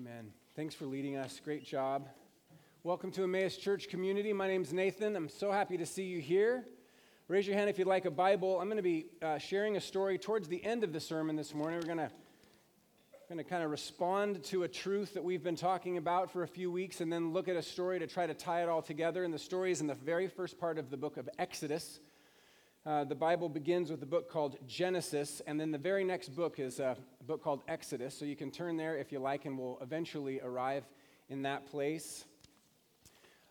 Amen. Thanks for leading us. Great job. Welcome to Emmaus Church community. My name's Nathan. I'm so happy to see you here. Raise your hand if you'd like a Bible. I'm going to be uh, sharing a story towards the end of the sermon this morning. We're going to going to kind of respond to a truth that we've been talking about for a few weeks and then look at a story to try to tie it all together. And the story is in the very first part of the book of Exodus. Uh, the Bible begins with a book called Genesis, and then the very next book is a book called Exodus. So you can turn there if you like, and we'll eventually arrive in that place.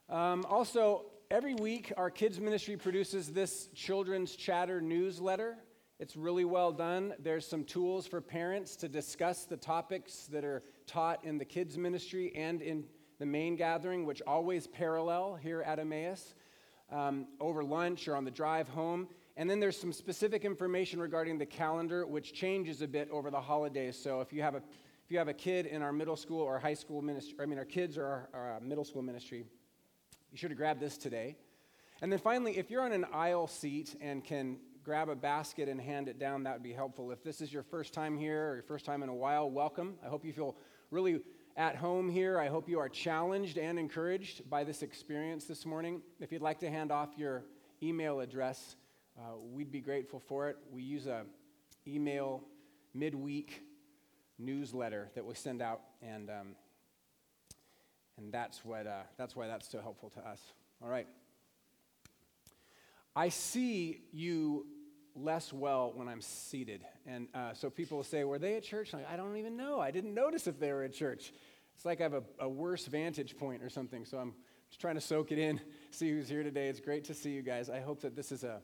Um, also, every week our kids' ministry produces this children's chatter newsletter. It's really well done. There's some tools for parents to discuss the topics that are taught in the kids' ministry and in the main gathering, which always parallel here at Emmaus. Um, over lunch or on the drive home. And then there's some specific information regarding the calendar, which changes a bit over the holidays. So if you have a if you have a kid in our middle school or high school ministry, I mean our kids or our, our uh, middle school ministry, you should have grabbed this today. And then finally, if you're on an aisle seat and can grab a basket and hand it down, that would be helpful. If this is your first time here or your first time in a while, welcome. I hope you feel really at home here. I hope you are challenged and encouraged by this experience this morning. If you'd like to hand off your email address, uh, we'd be grateful for it. We use a email midweek newsletter that we send out, and um, and that's what uh, that's why that's so helpful to us. All right. I see you less well when I'm seated, and uh, so people say, "Were they at church?" Like, I don't even know. I didn't notice if they were at church. It's like I have a, a worse vantage point or something. So I'm just trying to soak it in, see who's here today. It's great to see you guys. I hope that this is a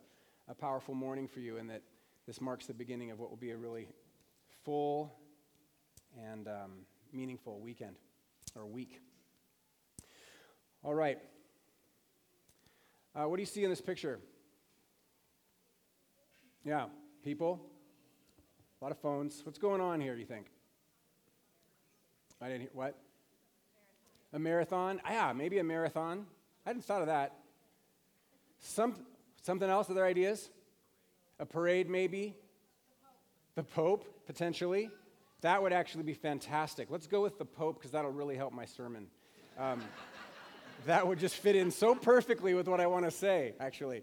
a powerful morning for you and that this marks the beginning of what will be a really full and um, meaningful weekend or week. All right. Uh, what do you see in this picture? Yeah, people, a lot of phones. What's going on here, you think? I didn't hear what? A marathon? Yeah, maybe a marathon. I hadn't thought of that. Some, Something else, other ideas? A parade, maybe? The Pope, potentially. That would actually be fantastic. Let's go with the Pope because that'll really help my sermon. Um, that would just fit in so perfectly with what I want to say, actually.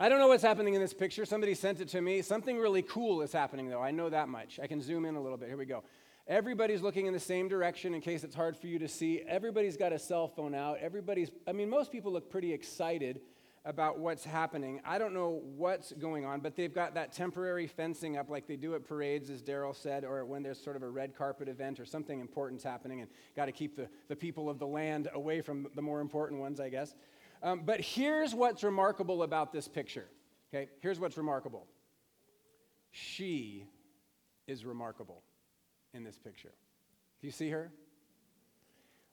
I don't know what's happening in this picture. Somebody sent it to me. Something really cool is happening, though. I know that much. I can zoom in a little bit. Here we go. Everybody's looking in the same direction in case it's hard for you to see. Everybody's got a cell phone out. Everybody's, I mean, most people look pretty excited about what's happening. I don't know what's going on, but they've got that temporary fencing up like they do at parades, as Daryl said, or when there's sort of a red carpet event or something important's happening and got to keep the, the people of the land away from the more important ones, I guess. Um, but here's what's remarkable about this picture. Okay, here's what's remarkable. She is remarkable in this picture. Do you see her?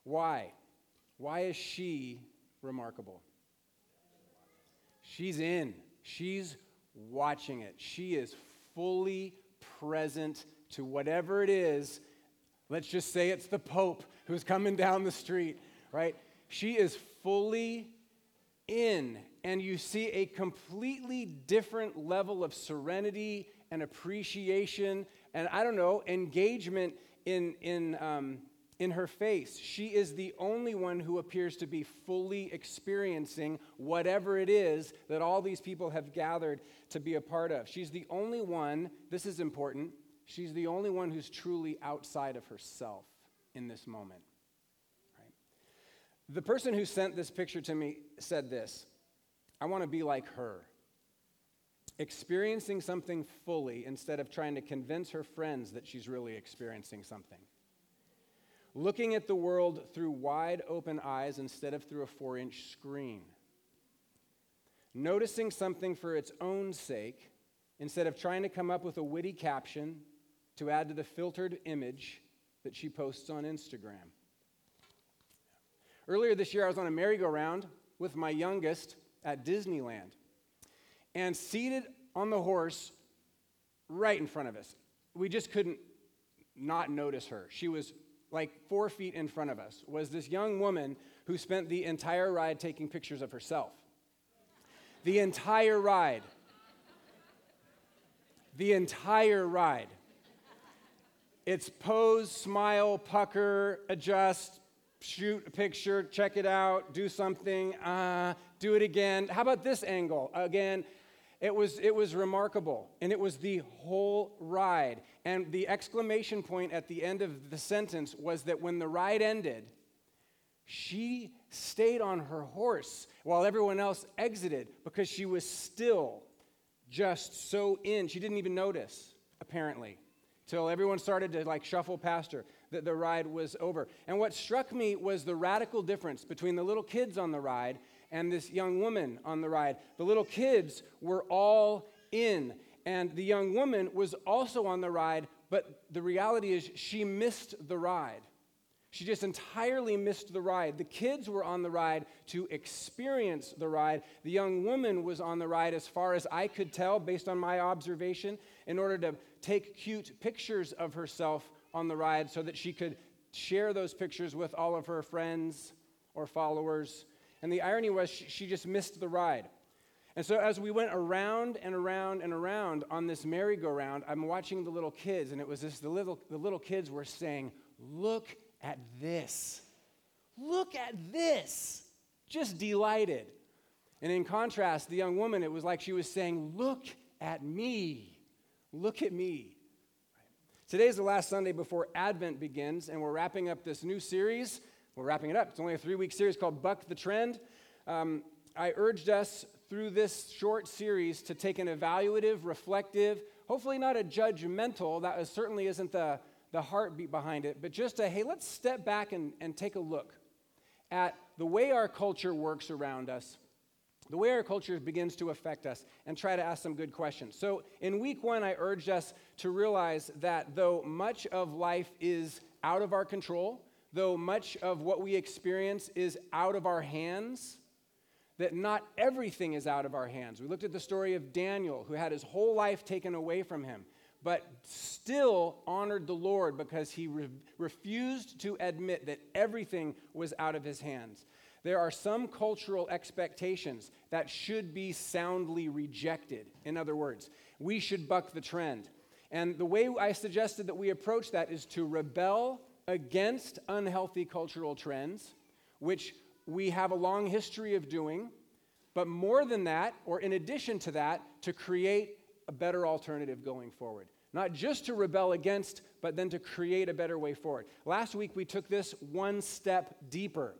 Why? Why is she remarkable? She's in, she's watching it. She is fully present to whatever it is. Let's just say it's the Pope who's coming down the street, right? She is fully in, and you see a completely different level of serenity and appreciation and I don't know, engagement in, in, um, in her face. She is the only one who appears to be fully experiencing whatever it is that all these people have gathered to be a part of. She's the only one, this is important, she's the only one who's truly outside of herself in this moment. Right? The person who sent this picture to me said this I want to be like her. Experiencing something fully instead of trying to convince her friends that she's really experiencing something looking at the world through wide open eyes instead of through a four inch screen, noticing something for its own sake instead of trying to come up with a witty caption to add to the filtered image that she posts on Instagram. Earlier this year, I was on a merry-go-round with my youngest at Disneyland. And seated on the horse right in front of us, we just couldn't not notice her. She was like four feet in front of us, was this young woman who spent the entire ride taking pictures of herself. The entire ride. The entire ride. It's pose, smile, pucker, adjust, shoot a picture, check it out, do something, uh, do it again. How about this angle? Again, it was, it was remarkable, and it was the whole ride. And the exclamation point at the end of the sentence was that when the ride ended, she stayed on her horse while everyone else exited because she was still just so in. She didn't even notice, apparently, till everyone started to like shuffle past her that the ride was over. And what struck me was the radical difference between the little kids on the ride and this young woman on the ride. The little kids were all in, and the young woman was also on the ride, but the reality is she missed the ride. She just entirely missed the ride. The kids were on the ride to experience the ride. The young woman was on the ride, as far as I could tell, based on my observation, in order to take cute pictures of herself on the ride so that she could share those pictures with all of her friends or followers. And the irony was, she just missed the ride. And so, as we went around and around and around on this merry-go-round, I'm watching the little kids, and it was this the little, the little kids were saying, Look at this. Look at this. Just delighted. And in contrast, the young woman, it was like she was saying, Look at me. Look at me. Today is the last Sunday before Advent begins, and we're wrapping up this new series. We're wrapping it up. It's only a three week series called Buck the Trend. Um, I urged us through this short series to take an evaluative, reflective, hopefully not a judgmental, that certainly isn't the, the heartbeat behind it, but just a hey, let's step back and, and take a look at the way our culture works around us, the way our culture begins to affect us, and try to ask some good questions. So, in week one, I urged us to realize that though much of life is out of our control, though much of what we experience is out of our hands, that not everything is out of our hands. We looked at the story of Daniel, who had his whole life taken away from him but still honored the Lord because he re- refused to admit that everything was out of his hands. There are some cultural expectations that should be soundly rejected. In other words, we should buck the trend. And the way I suggested that we approach that is to rebel against unhealthy cultural trends, which we have a long history of doing, but more than that, or in addition to that, to create a better alternative going forward. Not just to rebel against, but then to create a better way forward. Last week, we took this one step deeper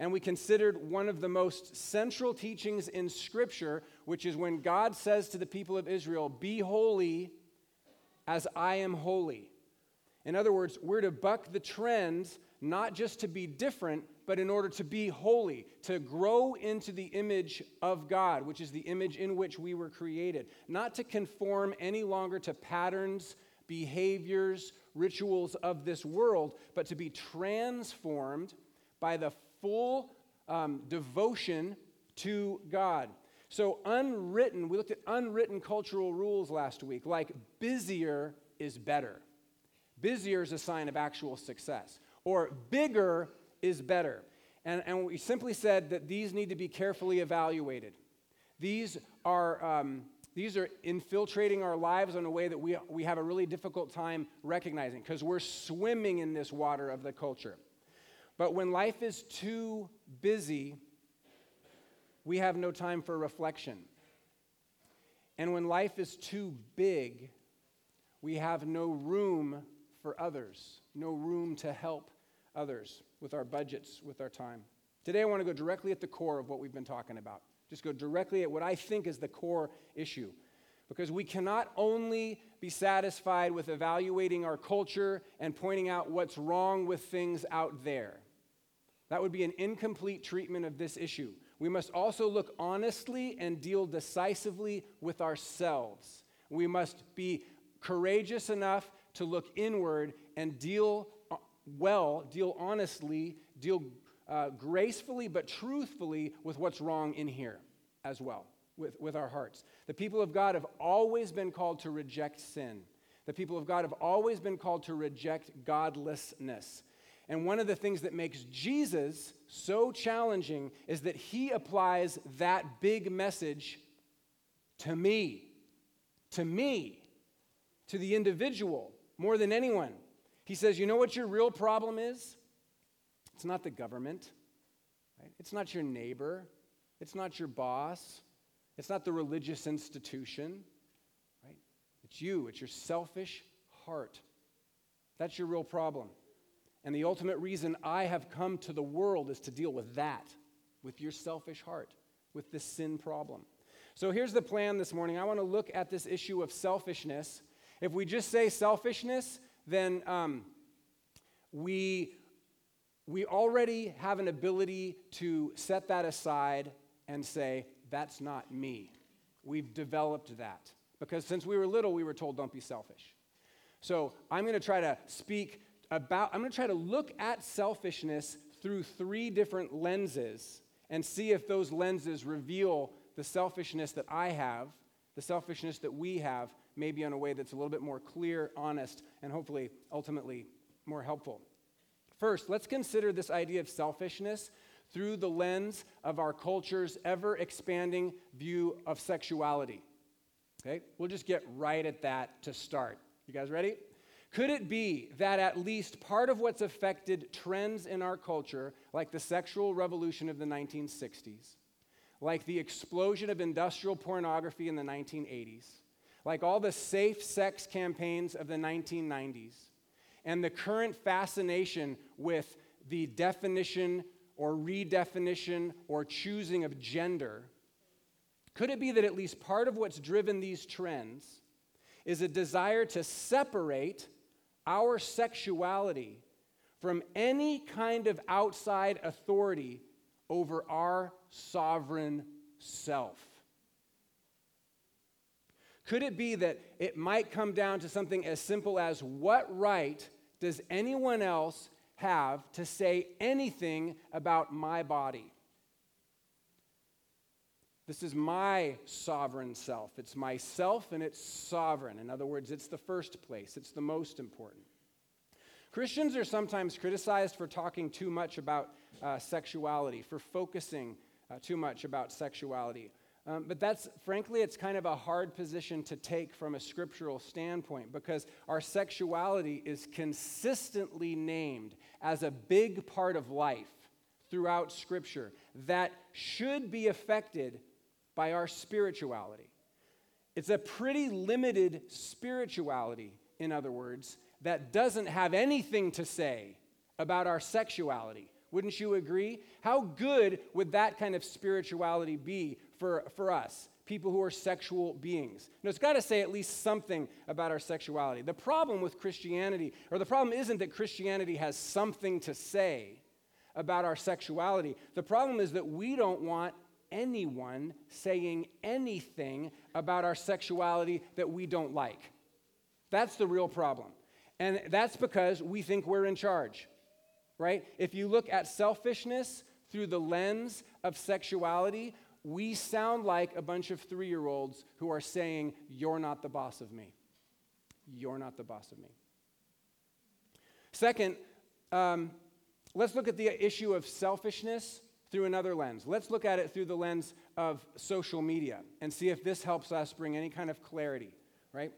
and we considered one of the most central teachings in Scripture, which is when God says to the people of Israel, Be holy as I am holy. In other words, we're to buck the trends, not just to be different, but in order to be holy, to grow into the image of God, which is the image in which we were created, not to conform any longer to patterns, behaviors, rituals of this world, but to be transformed by the full um, devotion to God. So, unwritten, we looked at unwritten cultural rules last week, like busier is better. Busier is a sign of actual success. Or bigger is better. And, and we simply said that these need to be carefully evaluated. These are, um, these are infiltrating our lives in a way that we, we have a really difficult time recognizing because we're swimming in this water of the culture. But when life is too busy, we have no time for reflection. And when life is too big, we have no room for others, no room to help others with our budgets, with our time. Today, I want to go directly at the core of what we've been talking about. Just go directly at what I think is the core issue. Because we cannot only be satisfied with evaluating our culture and pointing out what's wrong with things out there. That would be an incomplete treatment of this issue. We must also look honestly and deal decisively with ourselves. We must be courageous enough to look inward and deal well, deal honestly, deal uh, gracefully but truthfully with what's wrong in here as well, with, with our hearts. The people of God have always been called to reject sin. The people of God have always been called to reject godlessness. And one of the things that makes Jesus so challenging is that he applies that big message to me, to me, to the individual more than anyone. He says, You know what your real problem is? It's not the government, right? It's not your neighbor, it's not your boss, it's not the religious institution, right? It's you, it's your selfish heart. That's your real problem. And the ultimate reason I have come to the world is to deal with that, with your selfish heart, with this sin problem. So here's the plan this morning. I want to look at this issue of selfishness. If we just say selfishness, then um, we, we already have an ability to set that aside and say, that's not me. We've developed that. Because since we were little, we were told, don't be selfish. So I'm going to try to speak about, I'm going to try to look at selfishness through three different lenses and see if those lenses reveal the selfishness that I have, the selfishness that we have, maybe in a way that's a little bit more clear, honest, and hopefully ultimately more helpful. First, let's consider this idea of selfishness through the lens of our culture's ever expanding view of sexuality. Okay, we'll just get right at that to start. You guys ready? Could it be that at least part of what's affected trends in our culture, like the sexual revolution of the 1960s, like the explosion of industrial pornography in the 1980s, like all the safe sex campaigns of the 1990s, and the current fascination with the definition or redefinition or choosing of gender, could it be that at least part of what's driven these trends is a desire to separate our sexuality from any kind of outside authority over our sovereign self? Could it be that it might come down to something as simple as what right does anyone else have to say anything about my body? This is my sovereign self. It's myself and it's sovereign. In other words, it's the first place, it's the most important. Christians are sometimes criticized for talking too much about uh, sexuality, for focusing uh, too much about sexuality. Um, but that's, frankly, it's kind of a hard position to take from a scriptural standpoint because our sexuality is consistently named as a big part of life throughout Scripture that should be affected by our spirituality. It's a pretty limited spirituality, in other words, that doesn't have anything to say about our sexuality. Wouldn't you agree? How good would that kind of spirituality be for, for us, people who are sexual beings. Now, it's got to say at least something about our sexuality. The problem with Christianity, or the problem isn't that Christianity has something to say about our sexuality. The problem is that we don't want anyone saying anything about our sexuality that we don't like. That's the real problem. And that's because we think we're in charge, right? If you look at selfishness through the lens of sexuality, we sound like a bunch of three year olds who are saying, You're not the boss of me. You're not the boss of me. Second, um, let's look at the issue of selfishness through another lens. Let's look at it through the lens of social media and see if this helps us bring any kind of clarity, right?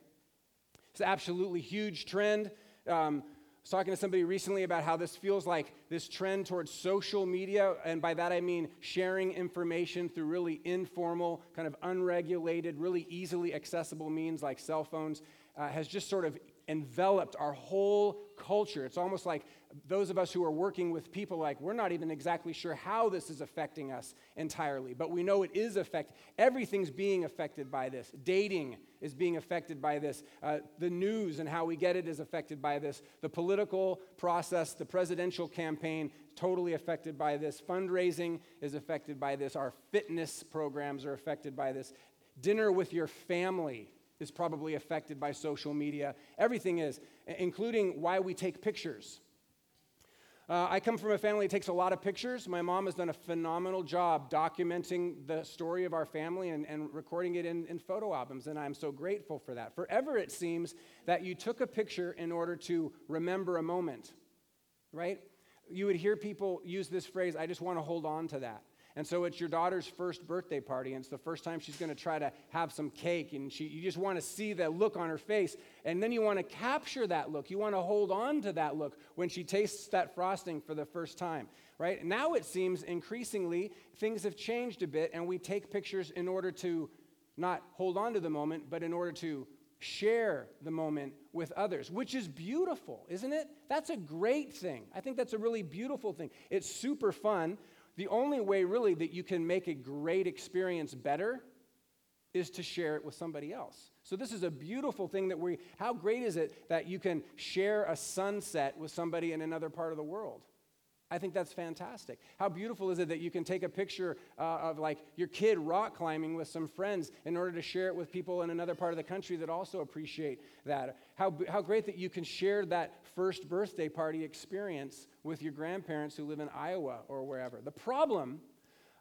It's an absolutely huge trend. Um, was talking to somebody recently about how this feels like this trend towards social media, and by that I mean sharing information through really informal, kind of unregulated, really easily accessible means like cell phones, uh, has just sort of enveloped our whole culture. It's almost like those of us who are working with people like we're not even exactly sure how this is affecting us entirely but we know it is affected everything's being affected by this. Dating is being affected by this. Uh, the news and how we get it is affected by this. The political process the presidential campaign totally affected by this. Fundraising is affected by this. Our fitness programs are affected by this. Dinner with your family is probably affected by social media. Everything is including why we take pictures uh, I come from a family that takes a lot of pictures. My mom has done a phenomenal job documenting the story of our family and, and recording it in, in photo albums, and I'm so grateful for that. Forever, it seems that you took a picture in order to remember a moment, right? You would hear people use this phrase, I just want to hold on to that. And so it's your daughter's first birthday party, and it's the first time she's going to try to have some cake, and she, you just want to see that look on her face. And then you want to capture that look. You want to hold on to that look when she tastes that frosting for the first time, right? Now it seems increasingly things have changed a bit, and we take pictures in order to not hold on to the moment, but in order to share the moment with others, which is beautiful, isn't it? That's a great thing. I think that's a really beautiful thing. It's super fun the only way, really, that you can make a great experience better is to share it with somebody else. So, this is a beautiful thing that we, how great is it that you can share a sunset with somebody in another part of the world? I think that's fantastic. How beautiful is it that you can take a picture uh, of like your kid rock climbing with some friends in order to share it with people in another part of the country that also appreciate that? How, how great that you can share that first birthday party experience with your grandparents who live in Iowa or wherever. The problem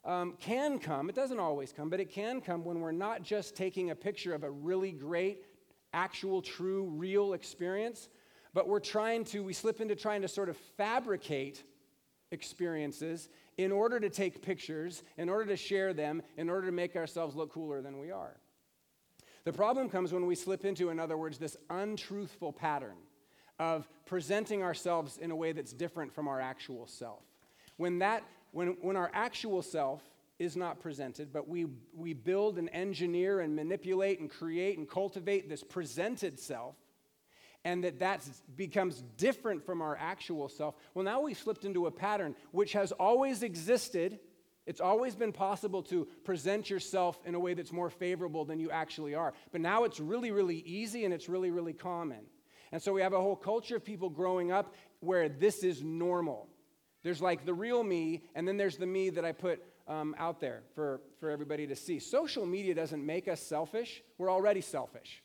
um, can come, it doesn't always come, but it can come when we're not just taking a picture of a really great, actual, true, real experience, but we're trying to, we slip into trying to sort of fabricate experiences in order to take pictures, in order to share them, in order to make ourselves look cooler than we are. The problem comes when we slip into, in other words, this untruthful pattern of presenting ourselves in a way that's different from our actual self. When, that, when, when our actual self is not presented, but we, we build and engineer and manipulate and create and cultivate this presented self, and that that becomes different from our actual self, well, now we've slipped into a pattern which has always existed. It's always been possible to present yourself in a way that's more favorable than you actually are. But now it's really, really easy and it's really, really common. And so we have a whole culture of people growing up where this is normal. There's like the real me, and then there's the me that I put um, out there for, for everybody to see. Social media doesn't make us selfish, we're already selfish.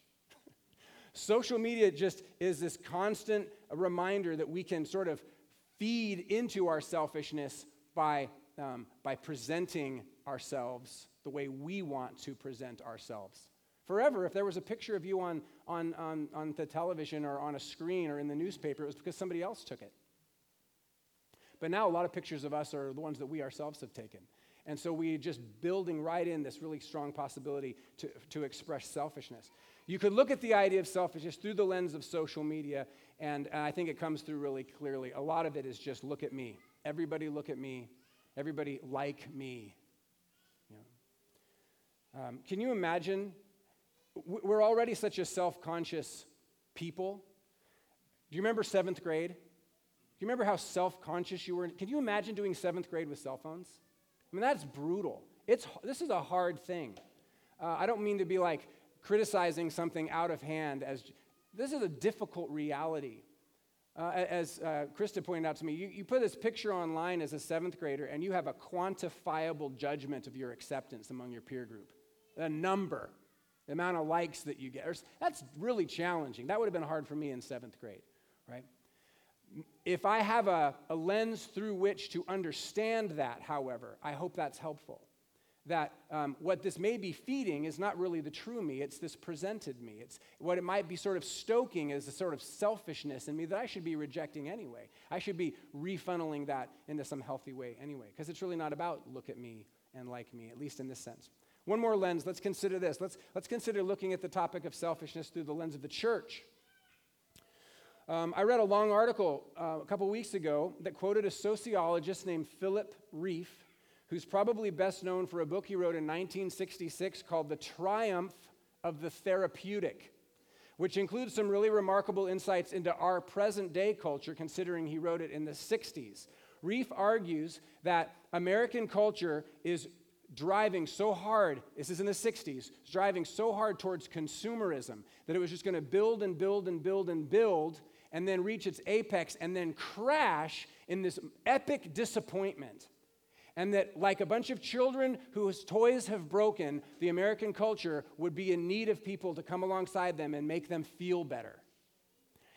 Social media just is this constant reminder that we can sort of feed into our selfishness by, um, by presenting ourselves the way we want to present ourselves. Forever, if there was a picture of you on, on, on, on the television or on a screen or in the newspaper, it was because somebody else took it. But now a lot of pictures of us are the ones that we ourselves have taken. And so we're just building right in this really strong possibility to, to express selfishness. You could look at the idea of selfishness through the lens of social media, and, and I think it comes through really clearly. A lot of it is just look at me. Everybody look at me. Everybody like me. Um, can you imagine? We're already such a self conscious people. Do you remember seventh grade? Do you remember how self conscious you were? Can you imagine doing seventh grade with cell phones? I mean, that's brutal. It's, this is a hard thing. Uh, I don't mean to be like, criticizing something out of hand as this is a difficult reality. Uh, as uh, Krista pointed out to me, you, you put this picture online as a seventh grader and you have a quantifiable judgment of your acceptance among your peer group. A number, the amount of likes that you get. That's really challenging. That would have been hard for me in seventh grade, right? If I have a, a lens through which to understand that, however, I hope that's helpful that um, what this may be feeding is not really the true me, it's this presented me. It's what it might be sort of stoking is a sort of selfishness in me that I should be rejecting anyway. I should be refunneling that into some healthy way anyway, because it's really not about look at me and like me, at least in this sense. One more lens, let's consider this. Let's, let's consider looking at the topic of selfishness through the lens of the church. Um, I read a long article uh, a couple weeks ago that quoted a sociologist named Philip Rieff who's probably best known for a book he wrote in 1966 called The Triumph of the Therapeutic, which includes some really remarkable insights into our present day culture, considering he wrote it in the 60s. Rieff argues that American culture is driving so hard, this is in the 60s, driving so hard towards consumerism that it was just going to build and build and build and build and then reach its apex and then crash in this epic disappointment and that, like a bunch of children whose toys have broken, the American culture would be in need of people to come alongside them and make them feel better.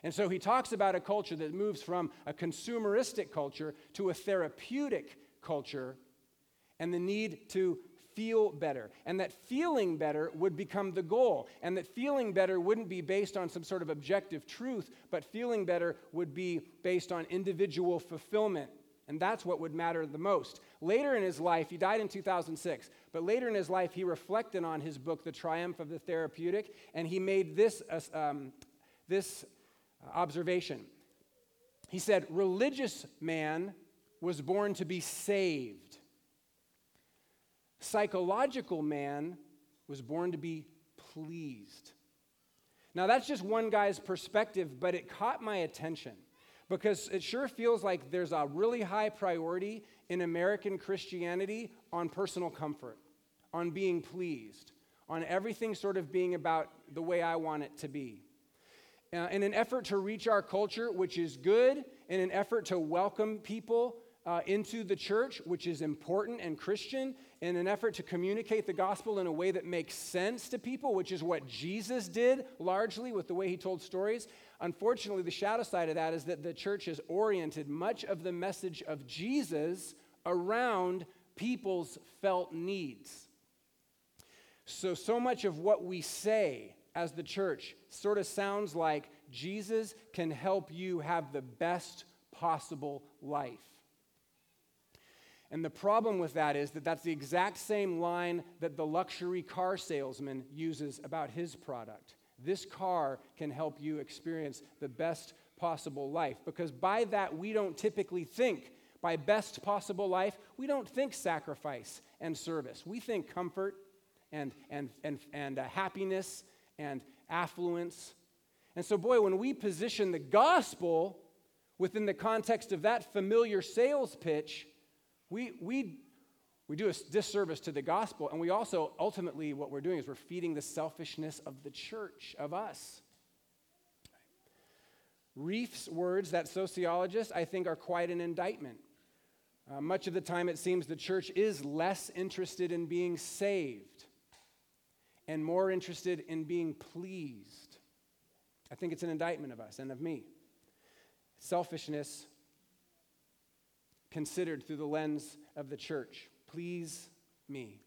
And so he talks about a culture that moves from a consumeristic culture to a therapeutic culture and the need to feel better. And that feeling better would become the goal. And that feeling better wouldn't be based on some sort of objective truth, but feeling better would be based on individual fulfillment And that's what would matter the most. Later in his life, he died in 2006, but later in his life, he reflected on his book, The Triumph of the Therapeutic, and he made this, uh, um, this observation. He said, Religious man was born to be saved, psychological man was born to be pleased. Now, that's just one guy's perspective, but it caught my attention because it sure feels like there's a really high priority in American Christianity on personal comfort, on being pleased, on everything sort of being about the way I want it to be. Uh, in an effort to reach our culture, which is good, in an effort to welcome people uh, into the church, which is important and Christian, in an effort to communicate the gospel in a way that makes sense to people, which is what Jesus did largely with the way he told stories. Unfortunately, the shadow side of that is that the church has oriented much of the message of Jesus around people's felt needs. So, so much of what we say as the church sort of sounds like Jesus can help you have the best possible life. And the problem with that is that that's the exact same line that the luxury car salesman uses about his product. This car can help you experience the best possible life. Because by that, we don't typically think, by best possible life, we don't think sacrifice and service. We think comfort and, and, and, and uh, happiness and affluence. And so, boy, when we position the gospel within the context of that familiar sales pitch, we, we, we do a disservice to the gospel, and we also, ultimately, what we're doing is we're feeding the selfishness of the church, of us. Rieff's words, that sociologist, I think are quite an indictment. Uh, much of the time, it seems the church is less interested in being saved and more interested in being pleased. I think it's an indictment of us and of me. Selfishness considered through the lens of the church. Please me.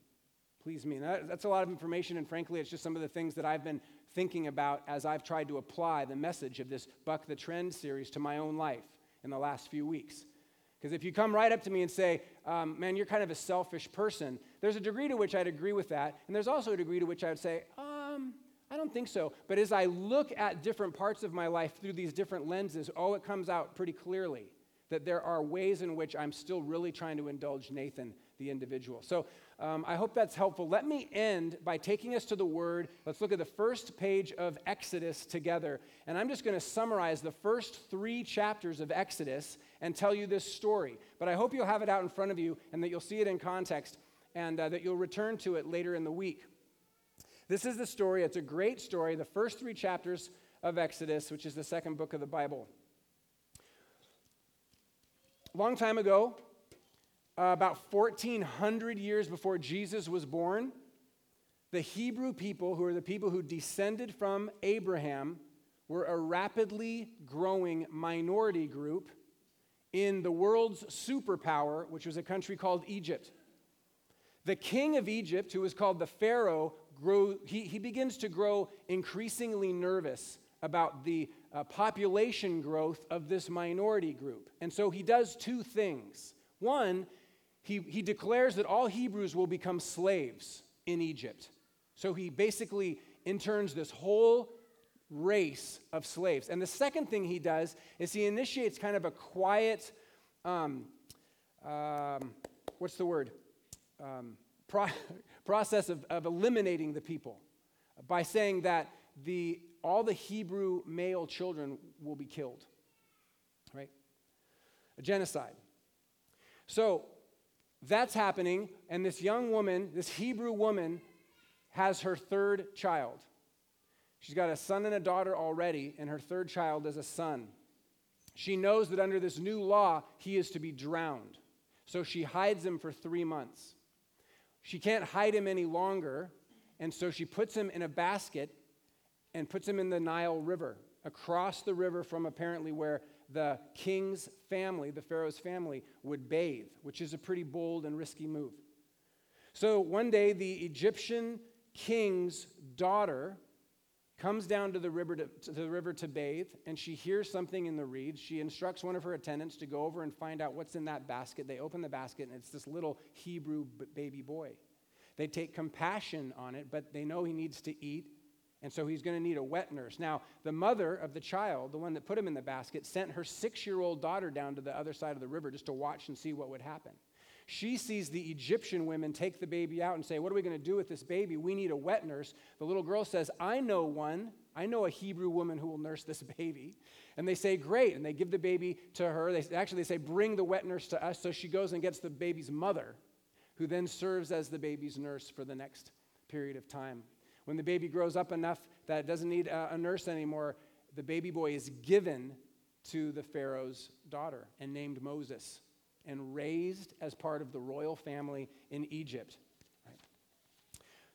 Please me. That, that's a lot of information, and frankly, it's just some of the things that I've been thinking about as I've tried to apply the message of this Buck the Trend series to my own life in the last few weeks. Because if you come right up to me and say, um, man, you're kind of a selfish person, there's a degree to which I'd agree with that. And there's also a degree to which I would say, um, I don't think so. But as I look at different parts of my life through these different lenses, oh, it comes out pretty clearly that there are ways in which I'm still really trying to indulge Nathan, the individual. So um, I hope that's helpful. Let me end by taking us to the Word. Let's look at the first page of Exodus together. And I'm just going to summarize the first three chapters of Exodus and tell you this story. But I hope you'll have it out in front of you and that you'll see it in context and uh, that you'll return to it later in the week. This is the story. It's a great story, the first three chapters of Exodus, which is the second book of the Bible long time ago, uh, about 1400 years before Jesus was born, the Hebrew people, who are the people who descended from Abraham, were a rapidly growing minority group in the world's superpower, which was a country called Egypt. The king of Egypt, who was called the Pharaoh, grew, he, he begins to grow increasingly nervous about the uh, population growth of this minority group. And so he does two things. One, he, he declares that all Hebrews will become slaves in Egypt. So he basically interns this whole race of slaves. And the second thing he does is he initiates kind of a quiet, um, um, what's the word? Um, pro- process of, of eliminating the people by saying that the all the Hebrew male children will be killed. Right? A genocide. So that's happening, and this young woman, this Hebrew woman, has her third child. She's got a son and a daughter already, and her third child is a son. She knows that under this new law, he is to be drowned. So she hides him for three months. She can't hide him any longer, and so she puts him in a basket and puts him in the Nile River, across the river from apparently where the king's family, the Pharaoh's family, would bathe, which is a pretty bold and risky move. So one day, the Egyptian king's daughter comes down to the river to, to, the river to bathe, and she hears something in the reeds. She instructs one of her attendants to go over and find out what's in that basket. They open the basket, and it's this little Hebrew baby boy. They take compassion on it, but they know he needs to eat, and so he's going to need a wet nurse. Now, the mother of the child, the one that put him in the basket, sent her six year old daughter down to the other side of the river just to watch and see what would happen. She sees the Egyptian women take the baby out and say, What are we going to do with this baby? We need a wet nurse. The little girl says, I know one. I know a Hebrew woman who will nurse this baby. And they say, Great. And they give the baby to her. They, actually, they say, Bring the wet nurse to us. So she goes and gets the baby's mother, who then serves as the baby's nurse for the next period of time. When the baby grows up enough that it doesn't need a, a nurse anymore, the baby boy is given to the Pharaoh's daughter and named Moses and raised as part of the royal family in Egypt. Right?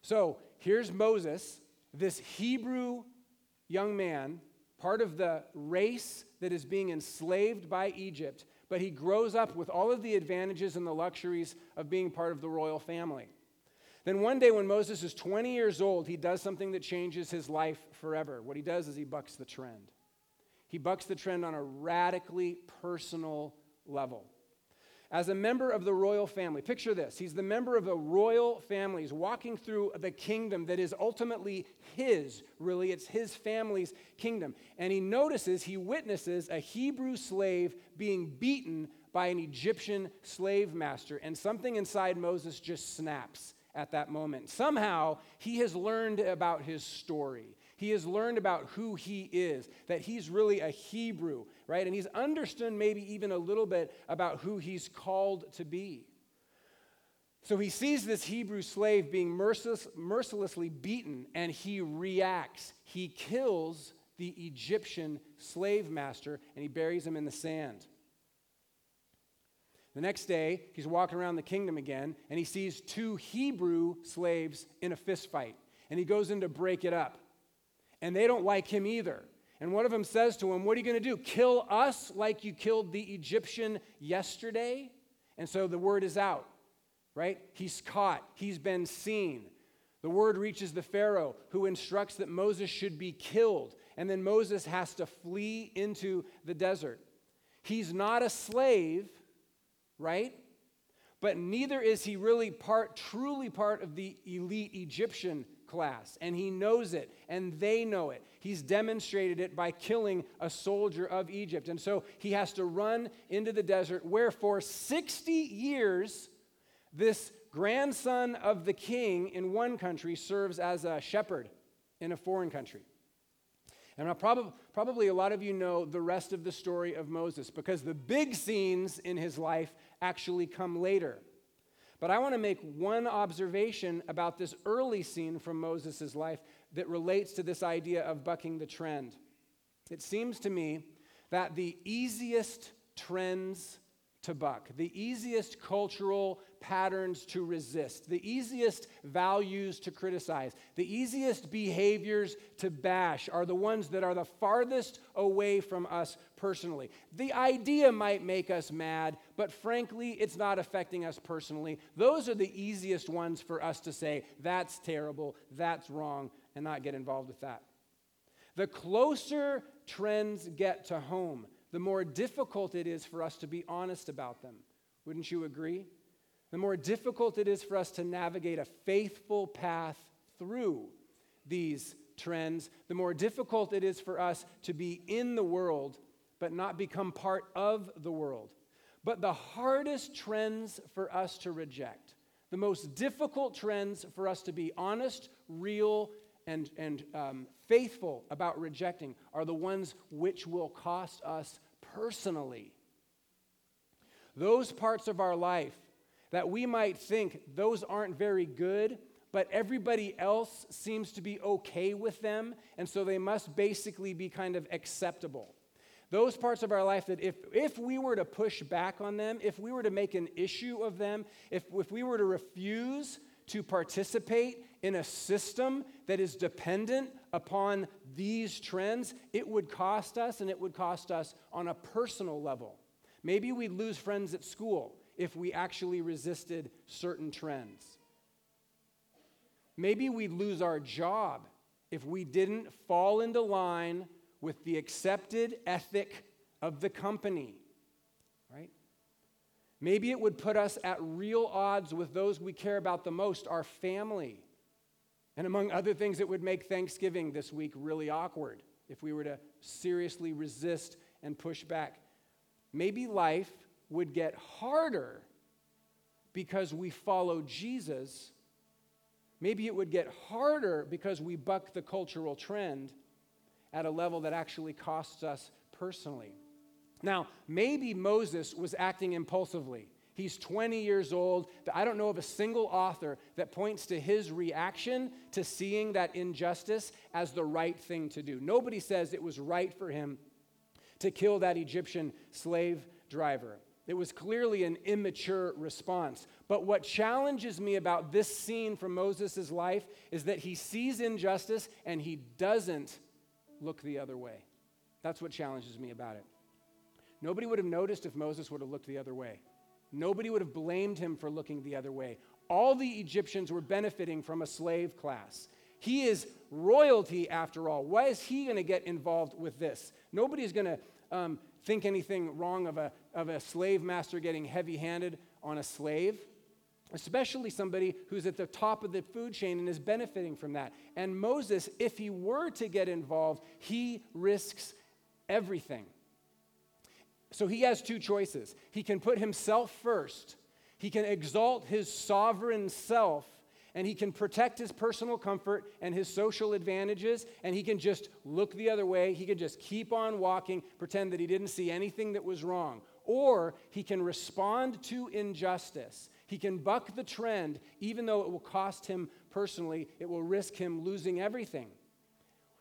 So here's Moses, this Hebrew young man, part of the race that is being enslaved by Egypt, but he grows up with all of the advantages and the luxuries of being part of the royal family. Then one day, when Moses is 20 years old, he does something that changes his life forever. What he does is he bucks the trend. He bucks the trend on a radically personal level. As a member of the royal family, picture this. He's the member of a royal family. He's walking through the kingdom that is ultimately his, really. It's his family's kingdom. And he notices, he witnesses a Hebrew slave being beaten by an Egyptian slave master. And something inside Moses just snaps at that moment. Somehow, he has learned about his story. He has learned about who he is, that he's really a Hebrew, right? And he's understood maybe even a little bit about who he's called to be. So he sees this Hebrew slave being merciless, mercilessly beaten, and he reacts. He kills the Egyptian slave master, and he buries him in the sand. The next day, he's walking around the kingdom again, and he sees two Hebrew slaves in a fist fight. And he goes in to break it up. And they don't like him either. And one of them says to him, What are you going to do? Kill us like you killed the Egyptian yesterday? And so the word is out, right? He's caught, he's been seen. The word reaches the Pharaoh, who instructs that Moses should be killed. And then Moses has to flee into the desert. He's not a slave, right? But neither is he really part, truly part of the elite Egyptian class. And he knows it, and they know it. He's demonstrated it by killing a soldier of Egypt. And so he has to run into the desert, where for 60 years, this grandson of the king in one country serves as a shepherd in a foreign country. And prob- probably a lot of you know the rest of the story of Moses because the big scenes in his life actually come later. But I want to make one observation about this early scene from Moses' life that relates to this idea of bucking the trend. It seems to me that the easiest trends to buck, the easiest cultural patterns to resist, the easiest values to criticize, the easiest behaviors to bash are the ones that are the farthest away from us personally. The idea might make us mad, but frankly, it's not affecting us personally. Those are the easiest ones for us to say, that's terrible, that's wrong, and not get involved with that. The closer trends get to home, the more difficult it is for us to be honest about them. Wouldn't you agree? The more difficult it is for us to navigate a faithful path through these trends, the more difficult it is for us to be in the world but not become part of the world. But the hardest trends for us to reject, the most difficult trends for us to be honest, real, and, and um, faithful about rejecting are the ones which will cost us personally. Those parts of our life that we might think those aren't very good, but everybody else seems to be okay with them, and so they must basically be kind of acceptable. Those parts of our life that if, if we were to push back on them, if we were to make an issue of them, if, if we were to refuse to participate in a system that is dependent upon these trends, it would cost us, and it would cost us on a personal level. Maybe we'd lose friends at school if we actually resisted certain trends. Maybe we'd lose our job if we didn't fall into line with the accepted ethic of the company, right? Maybe it would put us at real odds with those we care about the most, our family. And among other things, it would make Thanksgiving this week really awkward if we were to seriously resist and push back. Maybe life would get harder because we follow Jesus. Maybe it would get harder because we buck the cultural trend at a level that actually costs us personally. Now, maybe Moses was acting impulsively. He's 20 years old. I don't know of a single author that points to his reaction to seeing that injustice as the right thing to do. Nobody says it was right for him to kill that Egyptian slave driver. It was clearly an immature response. But what challenges me about this scene from Moses' life is that he sees injustice and he doesn't look the other way. That's what challenges me about it. Nobody would have noticed if Moses would have looked the other way. Nobody would have blamed him for looking the other way. All the Egyptians were benefiting from a slave class. He is royalty after all. Why is he going to get involved with this? Nobody's going to um, think anything wrong of a, of a slave master getting heavy handed on a slave, especially somebody who's at the top of the food chain and is benefiting from that. And Moses, if he were to get involved, he risks everything. So he has two choices. He can put himself first, he can exalt his sovereign self, and he can protect his personal comfort and his social advantages, and he can just look the other way. He can just keep on walking, pretend that he didn't see anything that was wrong. Or he can respond to injustice. He can buck the trend, even though it will cost him personally, it will risk him losing everything.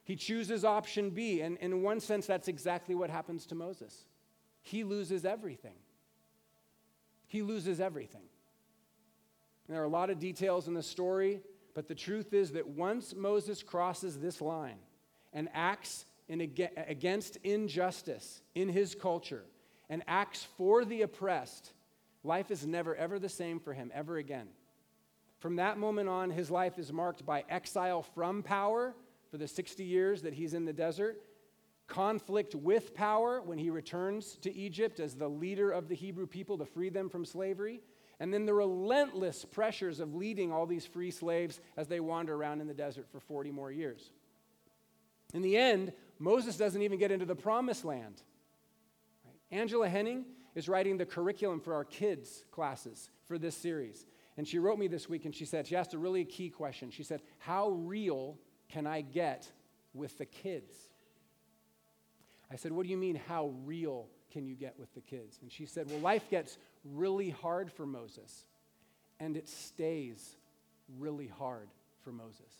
He chooses option B, and in one sense, that's exactly what happens to Moses he loses everything. He loses everything. And there are a lot of details in the story, but the truth is that once Moses crosses this line and acts in, against injustice in his culture and acts for the oppressed, life is never, ever the same for him, ever again. From that moment on, his life is marked by exile from power for the 60 years that he's in the desert conflict with power when he returns to Egypt as the leader of the Hebrew people to free them from slavery, and then the relentless pressures of leading all these free slaves as they wander around in the desert for 40 more years. In the end, Moses doesn't even get into the promised land. Right? Angela Henning is writing the curriculum for our kids' classes for this series. And she wrote me this week and she said, she asked a really key question. She said, How real can I get with the kids? I said, What do you mean, how real can you get with the kids? And she said, Well, life gets really hard for Moses, and it stays really hard for Moses.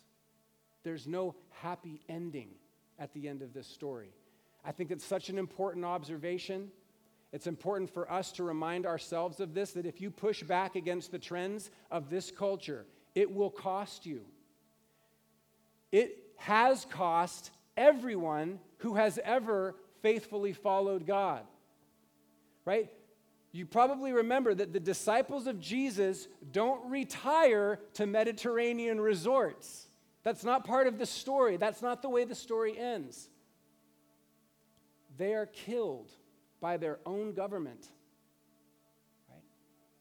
There's no happy ending at the end of this story. I think it's such an important observation. It's important for us to remind ourselves of this that if you push back against the trends of this culture, it will cost you. It has cost everyone who has ever faithfully followed God. Right? You probably remember that the disciples of Jesus don't retire to Mediterranean resorts. That's not part of the story. That's not the way the story ends. They are killed by their own government. Right?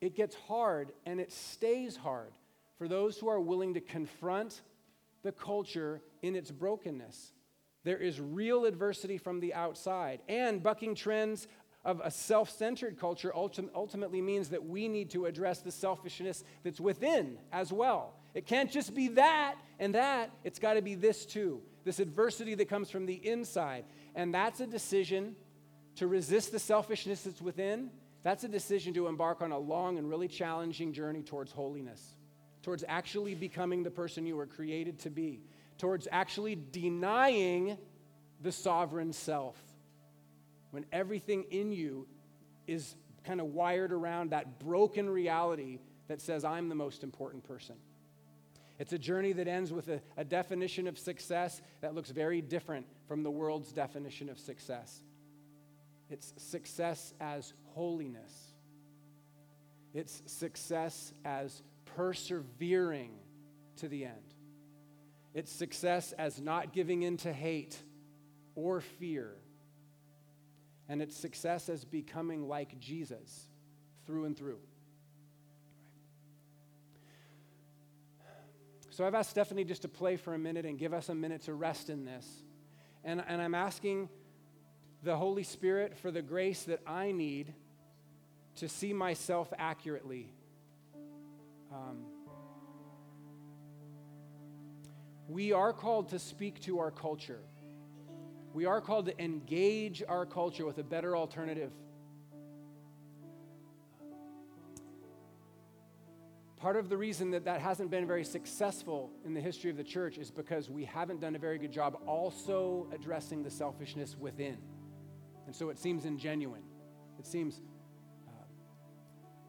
It gets hard and it stays hard for those who are willing to confront the culture in its brokenness. There is real adversity from the outside. And bucking trends of a self centered culture ultimately means that we need to address the selfishness that's within as well. It can't just be that and that, it's got to be this too. This adversity that comes from the inside. And that's a decision to resist the selfishness that's within. That's a decision to embark on a long and really challenging journey towards holiness, towards actually becoming the person you were created to be towards actually denying the sovereign self. When everything in you is kind of wired around that broken reality that says, I'm the most important person. It's a journey that ends with a, a, definition of success that looks very different from the world's definition of success. It's success as holiness, it's success as persevering to the end. It's success as not giving in to hate or fear. And it's success as becoming like Jesus through and through. So I've asked Stephanie just to play for a minute and give us a minute to rest in this. And, and I'm asking the Holy Spirit for the grace that I need to see myself accurately. Um, we are called to speak to our culture. We are called to engage our culture with a better alternative. Part of the reason that that hasn't been very successful in the history of the church is because we haven't done a very good job also addressing the selfishness within. And so it seems ingenuine, it seems uh,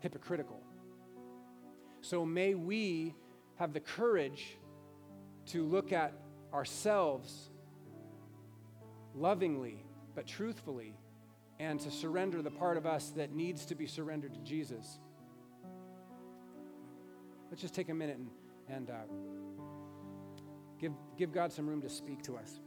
hypocritical. So may we have the courage to look at ourselves lovingly but truthfully and to surrender the part of us that needs to be surrendered to Jesus. Let's just take a minute and, and uh, give, give God some room to speak to us.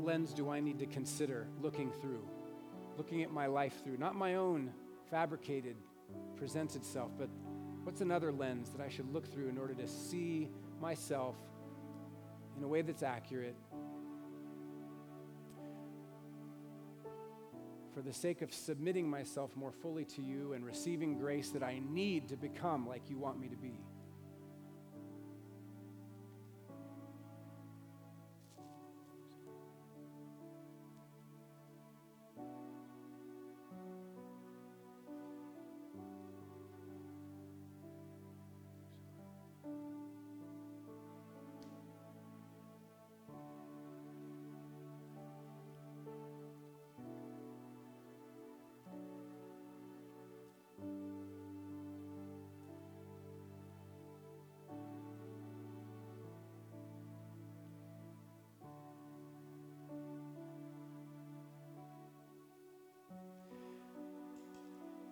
What lens do I need to consider looking through? Looking at my life through? Not my own fabricated, presented self, but what's another lens that I should look through in order to see myself in a way that's accurate? For the sake of submitting myself more fully to you and receiving grace that I need to become like you want me to be.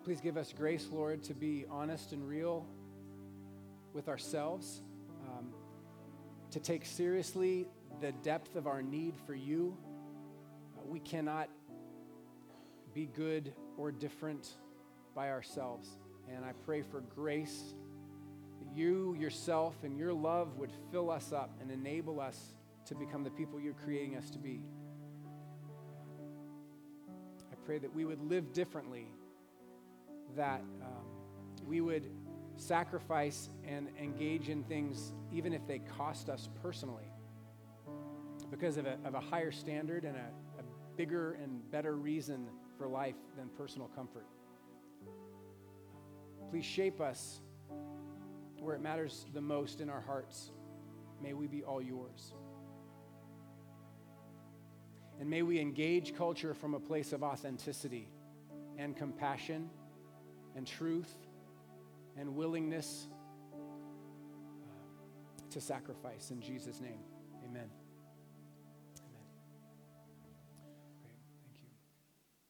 Please give us grace, Lord, to be honest and real with ourselves, um, to take seriously the depth of our need for you. Uh, we cannot be good or different by ourselves. And I pray for grace that you yourself and your love would fill us up and enable us to become the people you're creating us to be. I pray that we would live differently that um, we would sacrifice and engage in things even if they cost us personally because of a, of a higher standard and a, a bigger and better reason for life than personal comfort. Please shape us where it matters the most in our hearts. May we be all yours. And may we engage culture from a place of authenticity and compassion and truth and willingness uh, to sacrifice. In Jesus' name, amen.